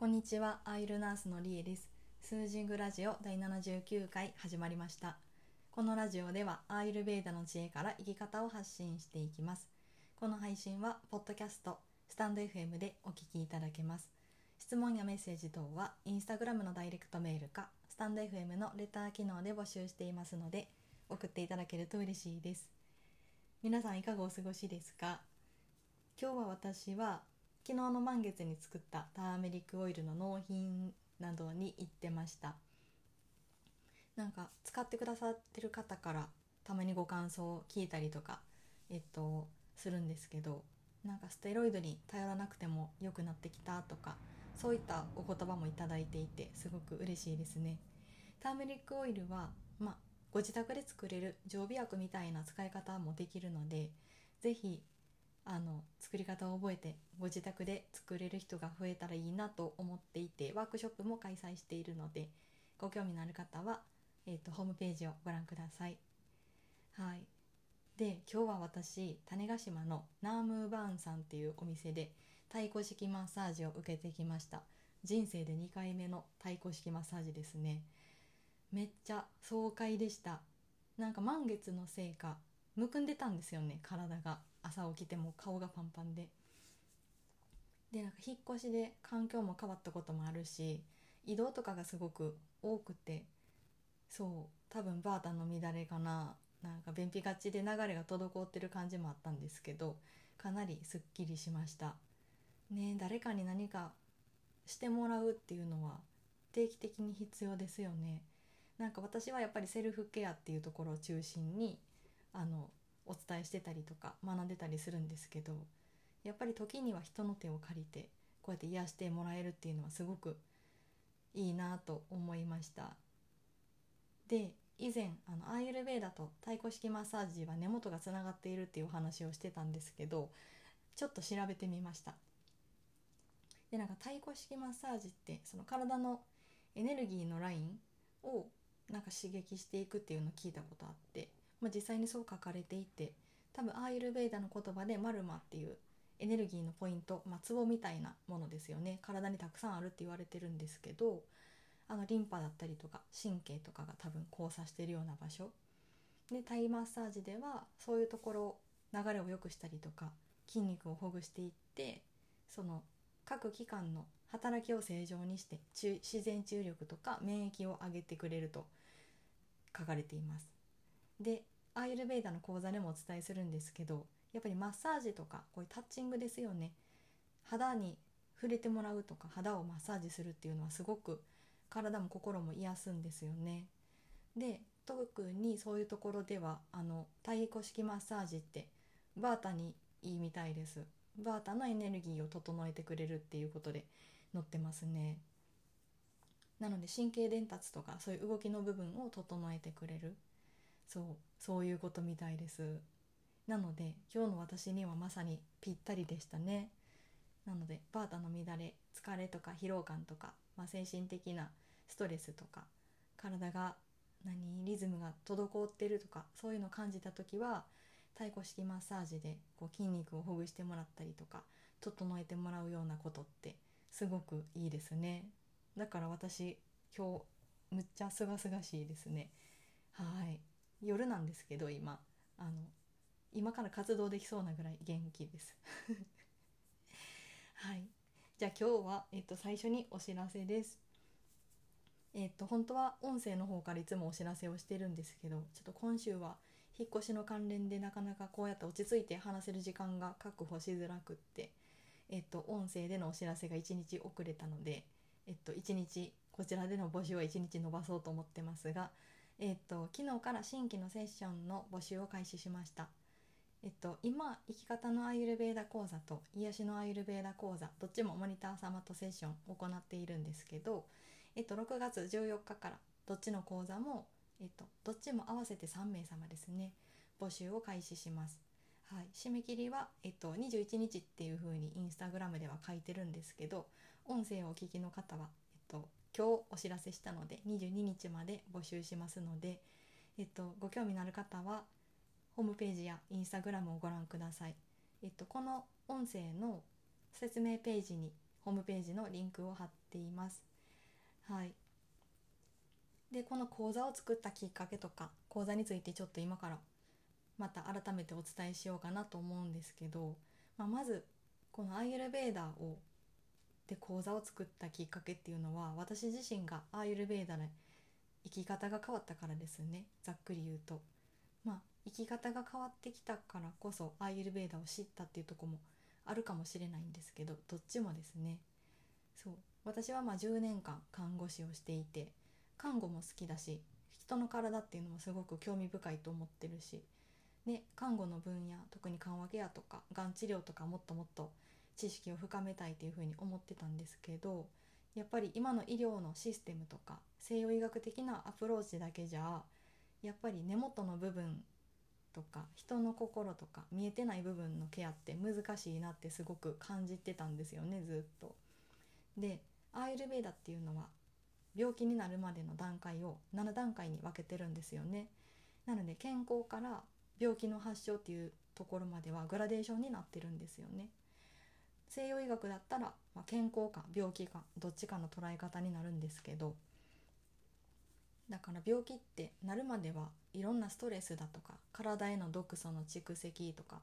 こんにちは、アイルナースのりえです。スージングラジオ第79回始まりました。このラジオではアイルベーダの知恵から生き方を発信していきます。この配信はポッドキャスト、スタンド FM でお聞きいただけます。質問やメッセージ等はインスタグラムのダイレクトメールかスタンド FM のレター機能で募集していますので送っていただけると嬉しいです。皆さんいかがお過ごしですか？今日は私は昨日の満月に作ったターメリックオイルの納品などに行ってました。なんか使ってくださってる方からたまにご感想を聞いたりとかえっとするんですけどなんかステロイドに頼らなくても良くなってきたとかそういったお言葉もいただいていてすごく嬉しいですね。ターメリックオイルはまあご自宅で作れる常備薬みたいな使い方もできるので是非あの作り方を覚えてご自宅で作れる人が増えたらいいなと思っていてワークショップも開催しているのでご興味のある方は、えーと、ホームページをご覧ください。はい、で今日は私種子島のナームーバーンさんっていうお店で太鼓式マッサージを受けてきました。人生で2回目の太鼓式マッサージですね。めっちゃ爽快でした。なんか満月のせいかむくんでたんですよね体が。朝起きても顔がパンパンで。でなんか引っ越しで環境も変わったこともあるし移動とかがすごく多くてそう多分バータの乱れかな。なんか便秘がちで流れが滞ってる感じもあったんですけどかなりすっきりしました。ね誰かに何かしてもらうっていうのは定期的に必要ですよね。なんか私はやっぱりセルフケアっていうところを中心にあのお伝えしてたりとか学んでたりするんですけどやっぱり時には人の手を借りてこうやって癒してもらえるっていうのはすごくいいなと思いました。で以前あのアーユルベーダと太鼓式マッサージは根元がつながっているっていうお話をしてたんですけどちょっと調べてみました。でなんか太鼓式マッサージってその体のエネルギーのラインをなんか刺激していくっていうのを聞いたことあってまあ、実際にそう書かれていて多分アーユルベーダの言葉でマルマっていうエネルギーのポイント、まあ、ツボみたいなものですよね体にたくさんあるって言われてるんですけどあのリンパだったりとか神経とかが多分交差してるような場所でタイマッサージではそういうところ流れを良くしたりとか筋肉をほぐしていってその各器官の働きを正常にして自然治癒力とか免疫を上げてくれると書かれています。でアーユルベーダの講座でもお伝えするんですけどやっぱりマッサージとかこういうタッチングですよね肌に触れてもらうとか肌をマッサージするっていうのはすごく体も心も癒すんですよね。で特にそういうところではあの太鼓式マッサージってバータにいいみたいです。バータのエネルギーを整えてくれるっていうことで載ってますね。なので神経伝達とかそういう動きの部分を整えてくれるそうそういうことみたいです。なので今日の私にはまさにぴったりでしたね。なのでバータの乱れ疲れとか疲労感とか、まあ、精神的なストレスとか体が何リズムが滞ってるとかそういうのを感じた時は太鼓式マッサージでこう筋肉をほぐしてもらったりとか整えてもらうようなことってすごくいいですね。だから私今日むっちゃすがすがしいですね。はい。夜なんですけど今。あの今から活動できそうなぐらい元気です。はい。じゃあ今日は、えっと、最初にお知らせです。えっと本当は音声の方からいつもお知らせをしてるんですけどちょっと今週は引っ越しの関連でなかなかこうやって落ち着いて話せる時間が確保しづらくってえっと音声でのお知らせが1日遅れたのでえっと1日こちらでの募集は1日延ばそうと思ってますがえっと、昨日から新規のセッションの募集を開始しました。えっと、今生き方のアイルベーダ講座と癒しのアイルベーダ講座どっちもモニター様とセッションを行っているんですけど、えっと、6月14日からどっちの講座も、えっと、どっちも合わせて3名様ですね募集を開始します。はい、締め切りは、えっと、21日っていう風にインスタグラムでは書いてるんですけど音声をお聞きの方は、えっと、今日お知らせしたので22日まで募集しますので、えっと、ご興味のある方はホームページやインスタグラムをご覧ください。えっと、この音声の説明ページにホームページのリンクを貼っていますはいでこの講座を作ったきっかけとか講座についてちょっと今からまた改めてお伝えしようかなと思うんですけど、まあ、まずこのアイユルベーダーをで講座を作ったきっかけっていうのは私自身がアーユルベーダで生き方が変わったからですね。ざっくり言うと。まあ生き方が変わってきたからこそアーユルベーダを知ったっていうとこもあるかもしれないんですけどどっちもですね。そう。私はまあ10年間看護師をしていて看護も好きだし人の体っていうのもすごく興味深いと思ってるし、ね、看護の分野特に緩和ケアとかがん治療とかもっともっと知識を深めたいというふうに思ってたんですけどやっぱり今の医療のシステムとか西洋医学的なアプローチだけじゃやっぱり根元の部分とか人の心とか見えてない部分のケアって難しいなってすごく感じてたんですよねずっと。でアーユルベーダっていうのは病気になるまでの段階を7段階に分けてるんですよね。なので健康から病気の発症っていうところまではグラデーションになってるんですよね。西洋医学だったら、まあ、健康か病気かどっちかの捉え方になるんですけど。だから病気ってなるまではいろんなストレスだとか体への毒素の蓄積とか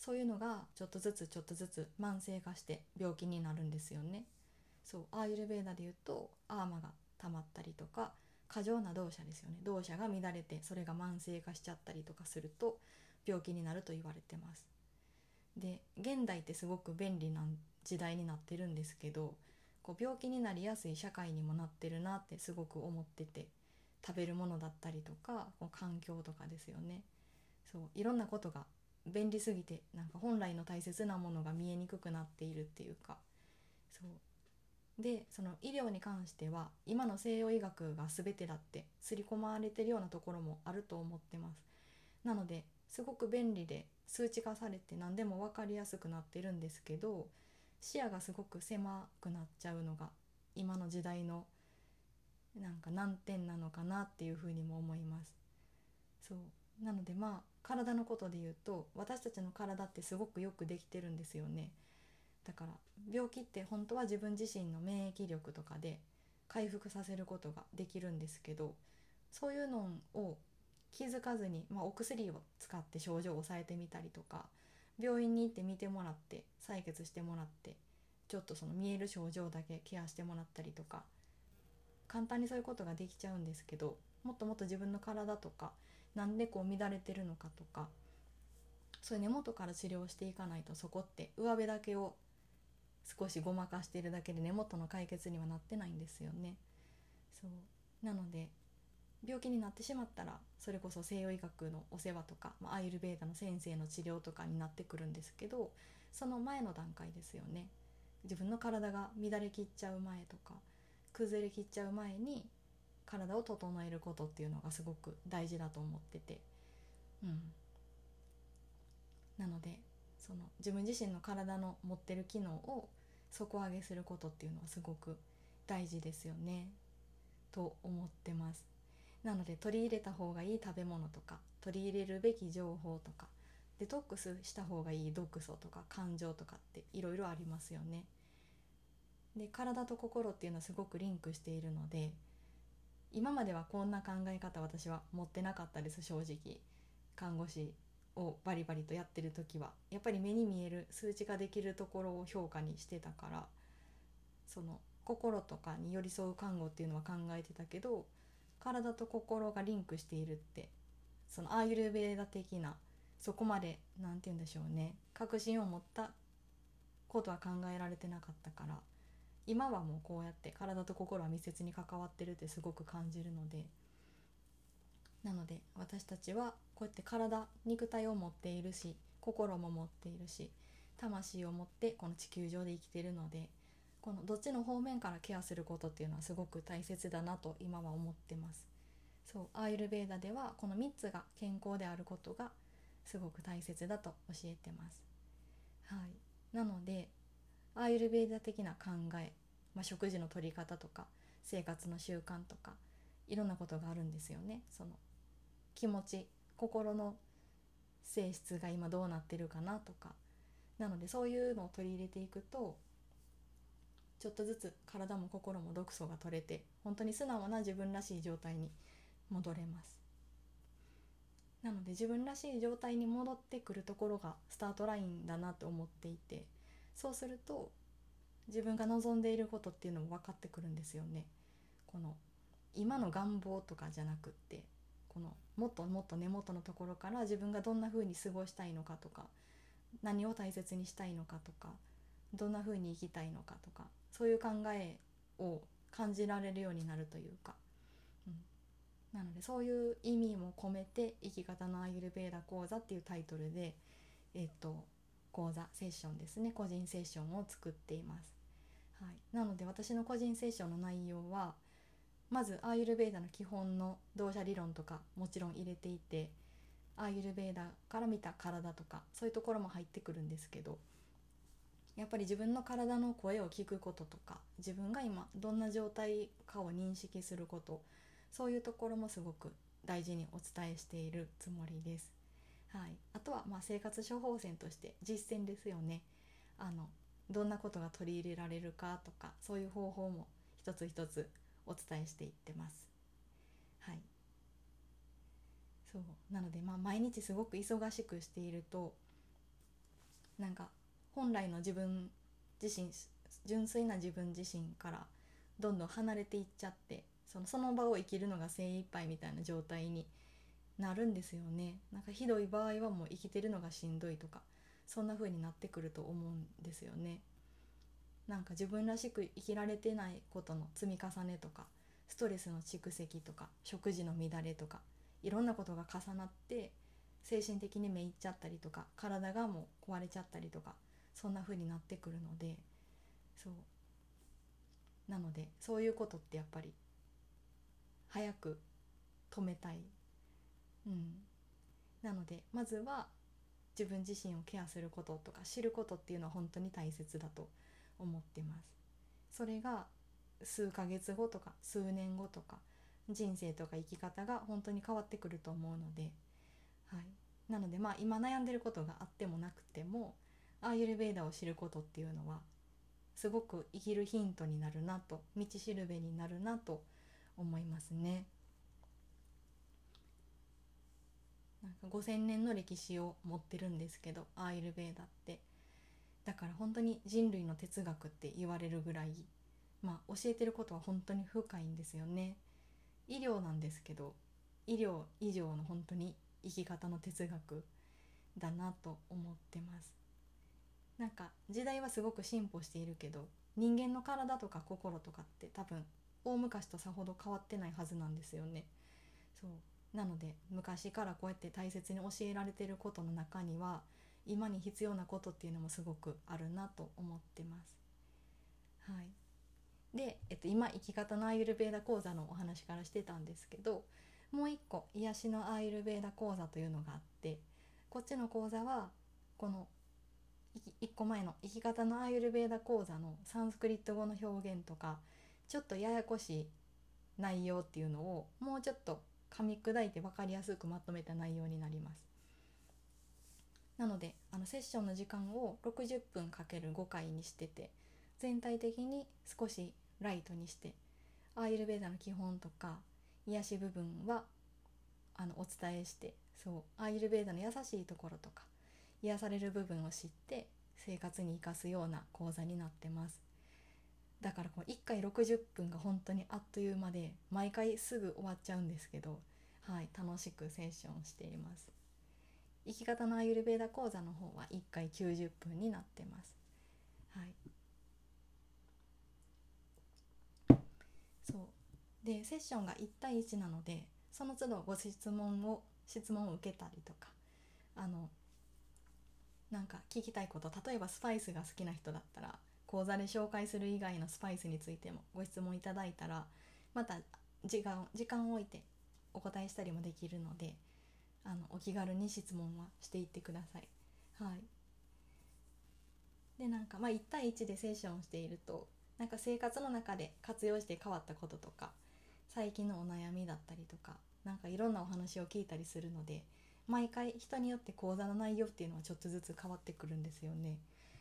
そういうのがちょっとずつちょっとずつ慢性化して病気になるんですよね。そうアーユルベーダで言うとアーマが溜まったりとか過剰な動作ですよね。動作が乱れてそれが慢性化しちゃったりとかすると病気になると言われてます。で現代ってすごく便利な時代になってるんですけどこう病気になりやすい社会にもなってるなってすごく思ってて食べるものだったりとかこう環境とかですよね。そういろんなことが便利すぎてなんか本来の大切なものが見えにくくなっているっていうか。そう。でその医療に関しては今の西洋医学が全てだって刷り込まれてるようなところもあると思ってます。なのですごく便利で数値化されて何でも分かりやすくなってるんですけど視野がすごく狭くなっちゃうのが今の時代のなんか難点なのかなっていうふうにも思います。そう。なのでまあ体のことで言うと私たちの体ってすごくよくできてるんですよね。だから病気って本当は自分自身の免疫力とかで回復させることができるんですけどそういうのを気づかずに、まあ、お薬を使って症状を抑えてみたりとか病院に行って見てもらって採血してもらってちょっとその見える症状だけケアしてもらったりとか簡単にそういうことができちゃうんですけどもっともっと自分の体とかなんでこう乱れてるのかとかそういう根元から治療していかないとそこって上辺だけを少しごまかしてるだけで根元の解決にはなってないんですよね。そうなので病気になってしまったらそれこそ西洋医学のお世話とか、まあ、アイルベーダの先生の治療とかになってくるんですけどその前の段階ですよね。自分の体が乱れきっちゃう前とか崩れきっちゃう前に体を整えることっていうのがすごく大事だと思ってて。うん。なのでその自分自身の体の持ってる機能を底上げすることっていうのはすごく大事ですよね。と思ってます。なので取り入れた方がいい食べ物とか取り入れるべき情報とかデトックスした方がいい毒素とか感情とかっていろいろありますよね。で体と心っていうのはすごくリンクしているので今まではこんな考え方私は持ってなかったです正直。看護師をバリバリとやってる時は。やっぱり目に見える数値ができるところを評価にしてたからその心とかに寄り添う看護っていうのは考えてたけど体と心がリンクしているってそのアーユルベーダ的なそこまで何て言うんでしょうね確信を持ったことは考えられてなかったから今はもうこうやって体と心は密接に関わってるってすごく感じるので。なので私たちはこうやって体肉体を持っているし心も持っているし魂を持ってこの地球上で生きているのでこのどっちの方面からケアすることっていうのはすごく大切だなと今は思ってます。そうアーユルベーダではこの3つが健康であることがすごく大切だと教えてます。はい。なのでアーユルベーダ的な考え、まあ、食事の取り方とか生活の習慣とかいろんなことがあるんですよね。その気持ち心の性質が今どうなってるかなとか。なのでそういうのを取り入れていくとちょっとずつ体も心も毒素が取れて本当に素直な自分らしい状態に戻れますなので自分らしい状態に戻ってくるところがスタートラインだなと思っていてそうすると自分が望んでいることっていうのも分かってくるんですよね。この今の願望とかじゃなくってこのもっともっと根元のところから自分がどんな風に過ごしたいのかとか何を大切にしたいのかとかどんな風に生きたいのかとかそういう考えを感じられるようになるというか、うん、なのでそういう意味も込めて「生き方のアーユルベーダ講座」っていうタイトルで、えっと、講座セッションですね。個人セッションを作っています。はい、なので私の個人セッションの内容はまずアーユルベーダの基本の動作理論とかもちろん入れていてアーユルベーダから見た体とかそういうところも入ってくるんですけどやっぱり自分の体の声を聞くこととか自分が今どんな状態かを認識することそういうところもすごく大事にお伝えしているつもりです。はい、あとはまあ生活処方箋として実践ですよね。あのどんなことが取り入れられるかとかそういう方法も一つ一つお伝えしていってます。はいそうなのでまあ毎日すごく忙しくしているとなんか本来の自分自身純粋な自分自身からどんどん離れていっちゃってそのその場を生きるのが精一杯みたいな状態になるんですよねなんかひどい場合はもう生きてるのがしんどいとかそんな風になってくると思うんですよね。なんか自分らしく生きられてないことの積み重ねとかストレスの蓄積とか食事の乱れとかいろんなことが重なって精神的にめいっちゃったりとか体がもう壊れちゃったりとかそんな風になってくるのでそう。なのでそういうことってやっぱり早く止めたい、うん、なのでまずは自分自身をケアすることとか知ることっていうのは本当に大切だと思ってます。それが数ヶ月後とか数年後とか人生とか生き方が本当に変わってくると思うので、はい、なのでまあ今悩んでることがあってもなくてもアーユルベーダを知ることっていうのはすごく生きるヒントになるなと道しるべになるなと思いますね。なんか5,000年の歴史を持ってるんですけどアーユルベーダって。だから本当に人類の哲学って言われるぐらいまあ教えてることは本当に深いんですよね。医療なんですけど医療以上の本当に生き方の哲学だなと思ってます。なんか時代はすごく進歩しているけど人間の体とか心とかって多分大昔とさほど変わってないはずなんですよね。そう。なので昔からこうやって大切に教えられてることの中には今に必要なことっていうのもすごくあるなと思ってます。はい、で、えっと、今生き方のアーユルベーダ講座のお話からしてたんですけどもう一個癒しのアーユルベーダ講座というのがあってこっちの講座はこの1個前の生き方のアーユルベーダ講座のサンスクリット語の表現とかちょっとややこしい内容っていうのをもうちょっと噛み砕いて分かりやすくまとめた内容になります。なのであのセッションの時間を60分かける5回にしてて全体的に少しライトにしてアーユルベーダの基本とか癒し部分はあのお伝えしてそうアーユルベーダの優しいところとか癒される部分を知って生活に生かすような講座になってます。だからこの1回60分が本当にあっという間で毎回すぐ終わっちゃうんですけどはい楽しくセッションしています。生き方のアユルベーダ講座の方は1回90分になってます。はい、そう。でセッションが1対1なのでその都度ご質問を質問を受けたりとかあのなんか聞きたいこと例えばスパイスが好きな人だったら講座で紹介する以外のスパイスについてもご質問いただいたらまた時間時間を置いてお答えしたりもできるのであのお気軽に質問はしていってください。はい、でなんかまあ1対1でセッションをしているとなんか生活の中で活用して変わったこととか最近のお悩みだったりとかなんかいろんなお話を聞いたりするので毎回人によって講座の内容っていうのはちょっとずつ変わってくるんですよね。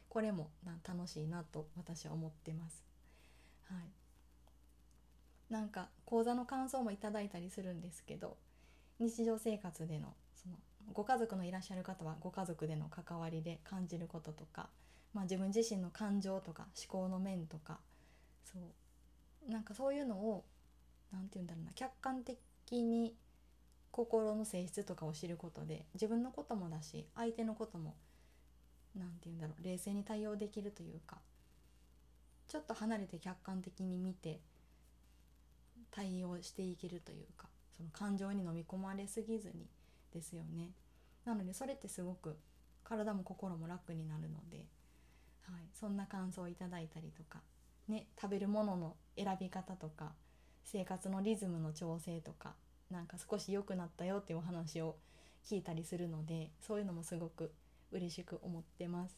これもな楽しいなと私は思ってます。はいなんか講座の感想もいただいたりするんですけど日常生活でのそのご家族のいらっしゃる方はご家族での関わりで感じることとか、まあ、自分自身の感情とか思考の面とかそうなんかそういうのを何て言うんだろうな客観的に心の性質とかを知ることで自分のこともだし相手のことも何て言うんだろう冷静に対応できるというかちょっと離れて客観的に見て対応していけるというかその感情に飲み込まれすぎずにですよね。なのでそれってすごく体も心も楽になるので、はい、そんな感想をいただいたりとか、ね、食べるものの選び方とか生活のリズムの調整とかなんか少し良くなったよっていうお話を聞いたりするのでそういうのもすごく嬉しく思ってます。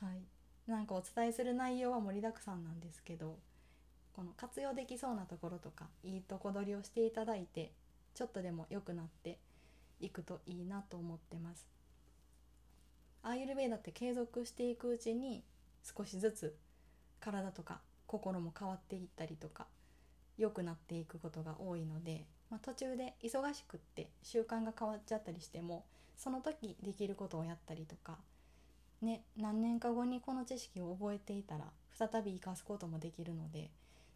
はい、なんかお伝えする内容は盛りだくさんなんですけどこの活用できそうなところとかいいとこ取りをしていただいてちょっとでも良くなっていくといいなと思ってます。アーユルベーダって継続していくうちに少しずつ体とか心も変わっていったりとか良くなっていくことが多いのでまあ、途中で忙しくって習慣が変わっちゃったりしてもその時できることをやったりとか、ね、何年か後にこの知識を覚えていたら再び生かすこともできるので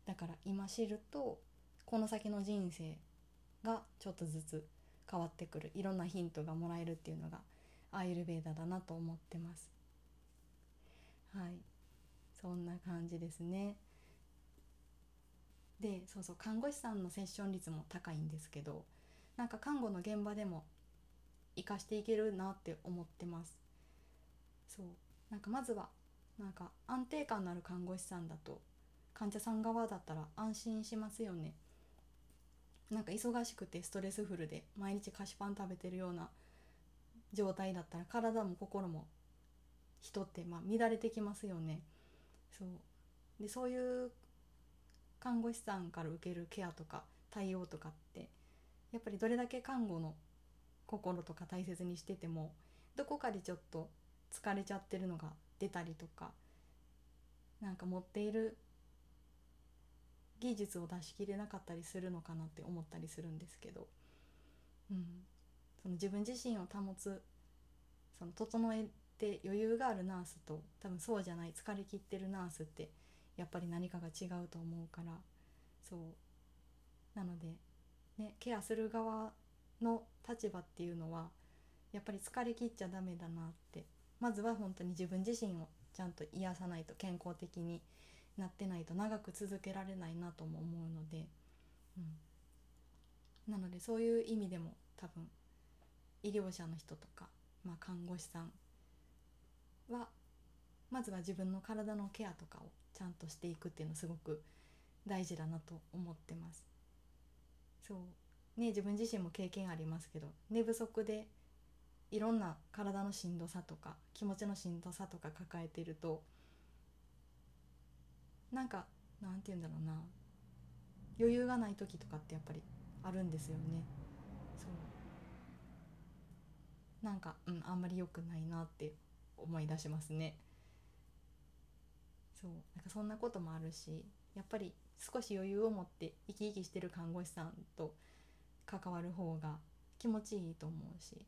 だから今知るとこの先の人生がちょっとずつ変わってくるいろんなヒントがもらえるっていうのがアーユルベーダだなと思ってます。はいそんな感じですね。でそうそう看護師さんのセッション率も高いんですけどなんか看護の現場でも生かしていけるなって思ってます。そう。なんかまずはなんか安定感のある看護師さんだと患者さん側だったら安心しますよね。なんか忙しくてストレスフルで毎日菓子パン食べてるような状態だったら体も心も人ってまあ乱れてきますよね。そう。でそういう看護師さんから受けるケアとか対応とかってやっぱりどれだけ看護の心とか大切にしててもどこかでちょっと疲れちゃってるのが出たりとかなんか持っている技術を出し切れなかったりするのかなって思ったりするんですけど、うん、その自分自身を保つその整えて余裕があるナースと多分そうじゃない疲れ切ってるナースってやっぱり何かが違うと思うから。そう。なので、ね、ケアする側の立場っていうのはやっぱり疲れ切っちゃダメだなって。まずは本当に自分自身をちゃんと癒さないと健康的になってないと長く続けられないなとも思うので、うん、なのでそういう意味でも多分医療者の人とか、まあ、看護師さんはまずは自分の体のケアとかをちゃんとしていくっていうのすごく大事だなと思ってます。そうね自分自身も経験ありますけど寝不足でいろんな体のしんどさとか気持ちのしんどさとか抱えているとなんかなんて言うんだろうな余裕がない時とかってやっぱりあるんですよね。そうなんか、うん、あんまり良くないなって思い出しますね。そうなんかそんなこともあるしやっぱり少し余裕を持って生き生きしてる看護師さんと関わる方が気持ちいいと思うし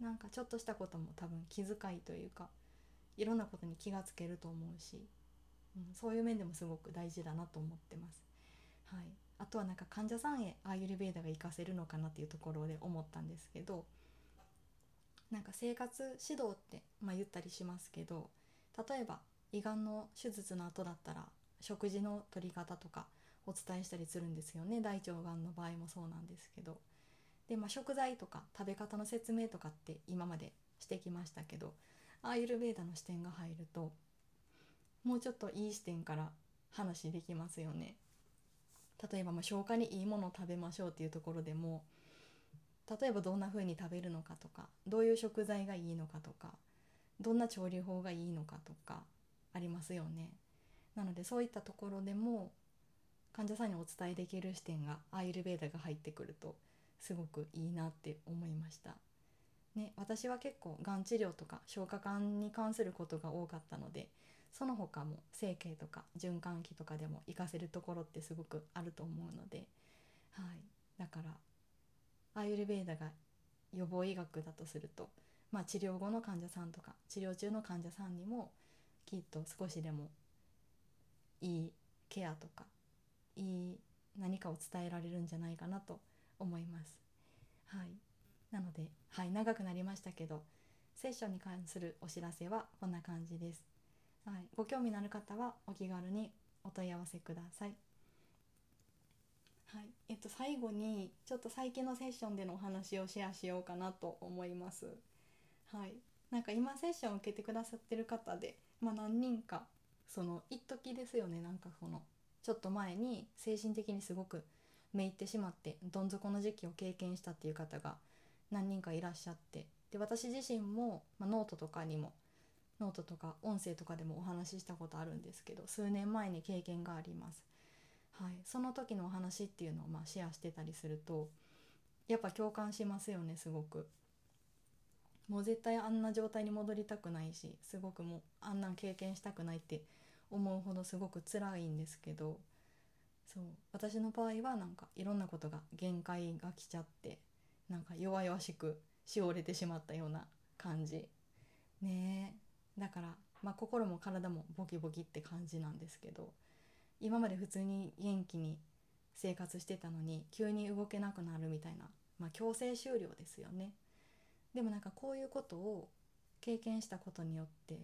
なんかちょっとしたことも多分気遣いというかいろんなことに気がつけると思うし、うん、そういう面でもすごく大事だなと思ってます。はい、あとはなんか患者さんへアーユルベーダが活かせるのかなっていうところで思ったんですけどなんか生活指導って、まあ、言ったりしますけど例えば胃がんの手術の後だったら食事の取り方とかお伝えしたりするんですよね。大腸がんの場合もそうなんですけど。で、まあ、食材とか食べ方の説明とかって今までしてきましたけどアーユルベーダの視点が入るともうちょっといい視点から話できますよね。例えばま消化にいいものを食べましょうっていうところでも例えばどんな風に食べるのかとかどういう食材がいいのかとかどんな調理法がいいのかとかありますよね。なのでそういったところでも患者さんにお伝えできる視点がアーユルベーダが入ってくるとすごくいいなって思いました。ね、私は結構がん治療とか消化管に関することが多かったのでその他も整形とか循環器とかでも活かせるところってすごくあると思うので、はい、だからアーユルベーダが予防医学だとすると、まあ、治療後の患者さんとか治療中の患者さんにもきっと少しでもいいケアとかいい何かを伝えられるんじゃないかなと思います。はい、なので、はい、長くなりましたけどセッションに関するお知らせはこんな感じです。はい、ご興味のある方はお気軽にお問い合わせください。はいえっと、最後にちょっと最近のセッションでのお話をシェアしようかなと思います。はい、なんか今セッションを受けてくださってる方で、まあ、何人かその一時ですよねなんかこのちょっと前に精神的にすごくめいってしまってどん底の時期を経験したっていう方が何人かいらっしゃってで私自身も、まあ、ノートとかにもノートとか音声とかでもお話ししたことあるんですけど数年前に経験があります。はい、その時のお話っていうのをまあシェアしてたりするとやっぱ共感しますよねすごく。もう絶対あんな状態に戻りたくないしすごくもうあんなん経験したくないって思うほどすごく辛いんですけどそう私の場合はなんかいろんなことが限界が来ちゃってなんか弱々しくしおれてしまったような感じ。ねだから、まあ、心も体もボキボキって感じなんですけど今まで普通に元気に生活してたのに急に動けなくなるみたいな、まあ、強制終了ですよね。でもなんかこういうことを経験したことによって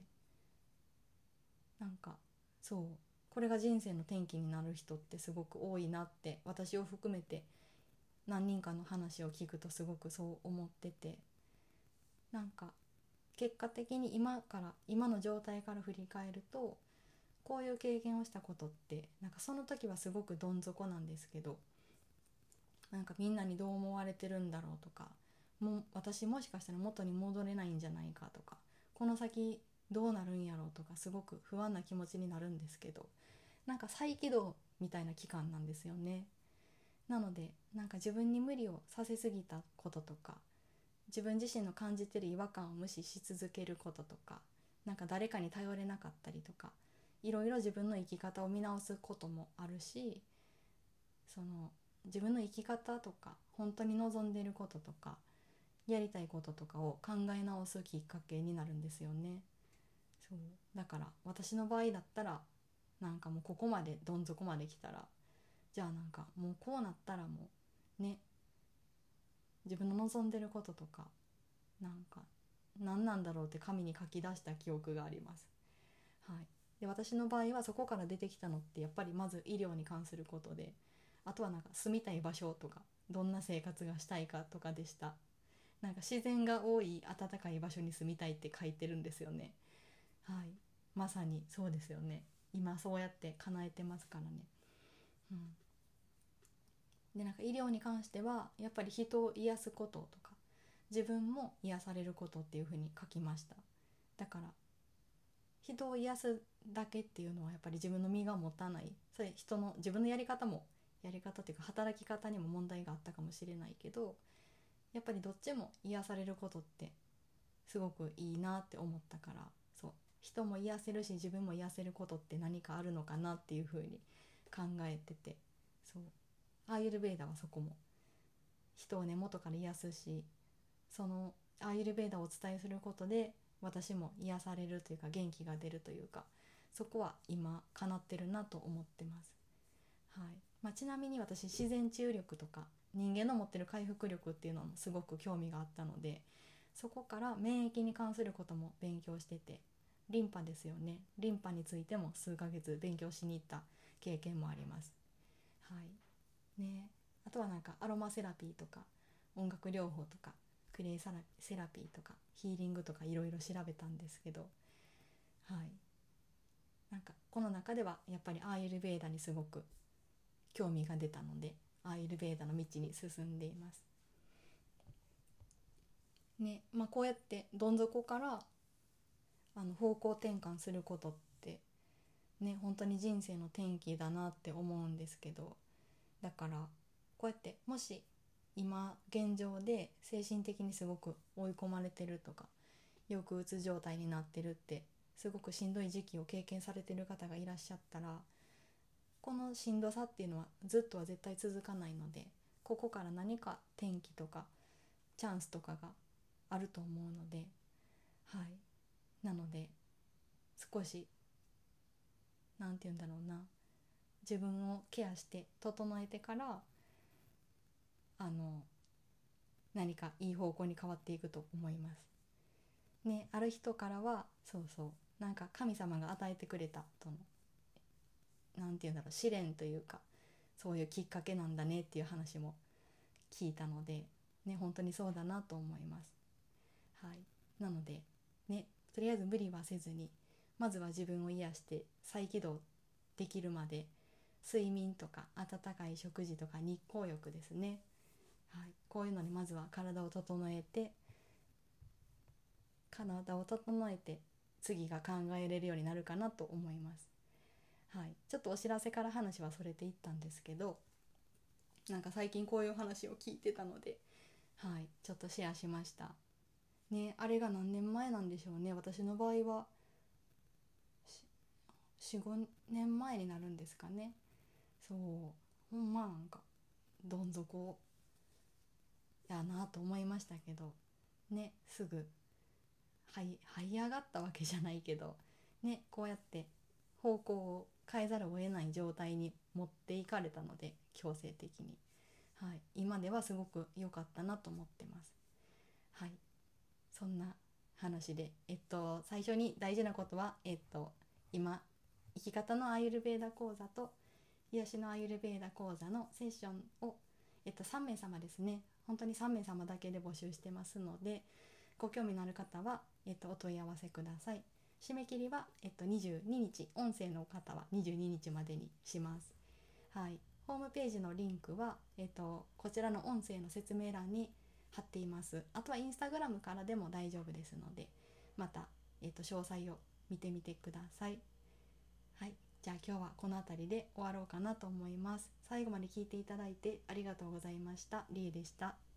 なんかそうこれが人生の転機になる人ってすごく多いなって私を含めて何人かの話を聞くとすごくそう思っててなんか結果的に今から今の状態から振り返るとこういう経験をしたことってなんかその時はすごくどん底なんですけどなんかみんなにどう思われてるんだろうとかも私もしかしたら元に戻れないんじゃないかとかこの先どうなるんやろうとかすごく不安な気持ちになるんですけどなんか再起動みたいな期間なんですよね。なのでなんか自分に無理をさせすぎたこととか自分自身の感じてる違和感を無視し続けることとかなんか誰かに頼れなかったりとかいろいろ自分の生き方を見直すこともあるしその自分の生き方とか本当に望んでることとかやりたいこととかを考え直すきっかけになるんですよね。そうだから私の場合だったらなんかもうここまでどん底まで来たらじゃあなんかもうこうなったらもうね自分の望んでることとかなんか何なんだろうって紙に書き出した記憶があります。はい、で私の場合はそこから出てきたのってやっぱりまず医療に関することであとはなんか住みたい場所とかどんな生活がしたいかとかでしたなんか自然が多い暖かい場所に住みたいって書いてるんですよね。はい。まさにそうですよね。今そうやって叶えてますからね。うん。でなんか医療に関してはやっぱり人を癒すこととか自分も癒されることっていうふうに書きました。だから人を癒すだけっていうのはやっぱり自分の身が持たない。それ人の自分のやり方もやり方っていうか働き方にも問題があったかもしれないけどやっぱりどっちも癒されることってすごくいいなって思ったからそう人も癒せるし自分も癒せることって何かあるのかなっていうふうに考えててそうアーユルベーダはそこも人を根元から癒すしそのアーユルベーダをお伝えすることで私も癒されるというか元気が出るというかそこは今叶ってるなと思ってます。はいまあ、ちなみに私自然治癒力とか人間の持ってる回復力っていうのもすごく興味があったのでそこから免疫に関することも勉強しててリンパですよね。リンパについても数ヶ月勉強しに行った経験もあります。はい。ね、あとはなんかアロマセラピーとか音楽療法とかクレイセラピーとかヒーリングとかいろいろ調べたんですけどはい。なんかこの中ではやっぱりアーユルベーダにすごく興味が出たのでアーユルベーダの道に進んでいます。ねまあ、こうやってどん底からあの方向転換することってね本当に人生の転機だなって思うんですけどだからこうやってもし今現状で精神的にすごく追い込まれてるとか抑うつ状態になってるってすごくしんどい時期を経験されてる方がいらっしゃったらこのしんどさっていうのはずっとは絶対続かないのでここから何か転機とかチャンスとかがあると思うのではいなので少し何て言うんだろうな自分をケアして整えてからあの何かいい方向に変わっていくと思います。ね、ある人からはそうそうなんか神様が与えてくれたとの何て言うんだろう試練というかそういうきっかけなんだねっていう話も聞いたので、ね、本当にそうだなと思います。はい、なので、ね、とりあえず無理はせずにまずは自分を癒して再起動できるまで睡眠とか温かい食事とか日光浴ですね、はい、こういうのにまずは体を整えて体を整えて次が考えれるようになるかなと思います。はい、ちょっとお知らせから話はそれていったんですけどなんか最近こういう話を聞いてたので、はい、ちょっとシェアしました。ねあれが何年前なんでしょうね。私の場合は45年前になるんですかね。そう。ほんまなんかどん底やなと思いましたけどねすぐはい這い上がったわけじゃないけどねこうやって方向を変えざるを得ない状態に持っていかれたので強制的に、はい、今ではすごく良かったなと思ってます。はい。そんな話でえっと最初に大事なことはえっと今生き方のアイルベーダ講座と癒しのアイルベーダ講座のセッションを、えっと、3名様ですね。本当に3名様だけで募集してますのでご興味のある方は、えっと、お問い合わせください。締め切りは、えっと、22日音声の方は22日までにします。はい。ホームページのリンクは、えっと、こちらの音声の説明欄に貼っています。あとはインスタグラムからでも大丈夫ですのでまた、えっと、詳細を見てみてください。はい。じゃあ今日はこの辺りで終わろうかなと思います。最後まで聞いていただいてありがとうございました。りえでした。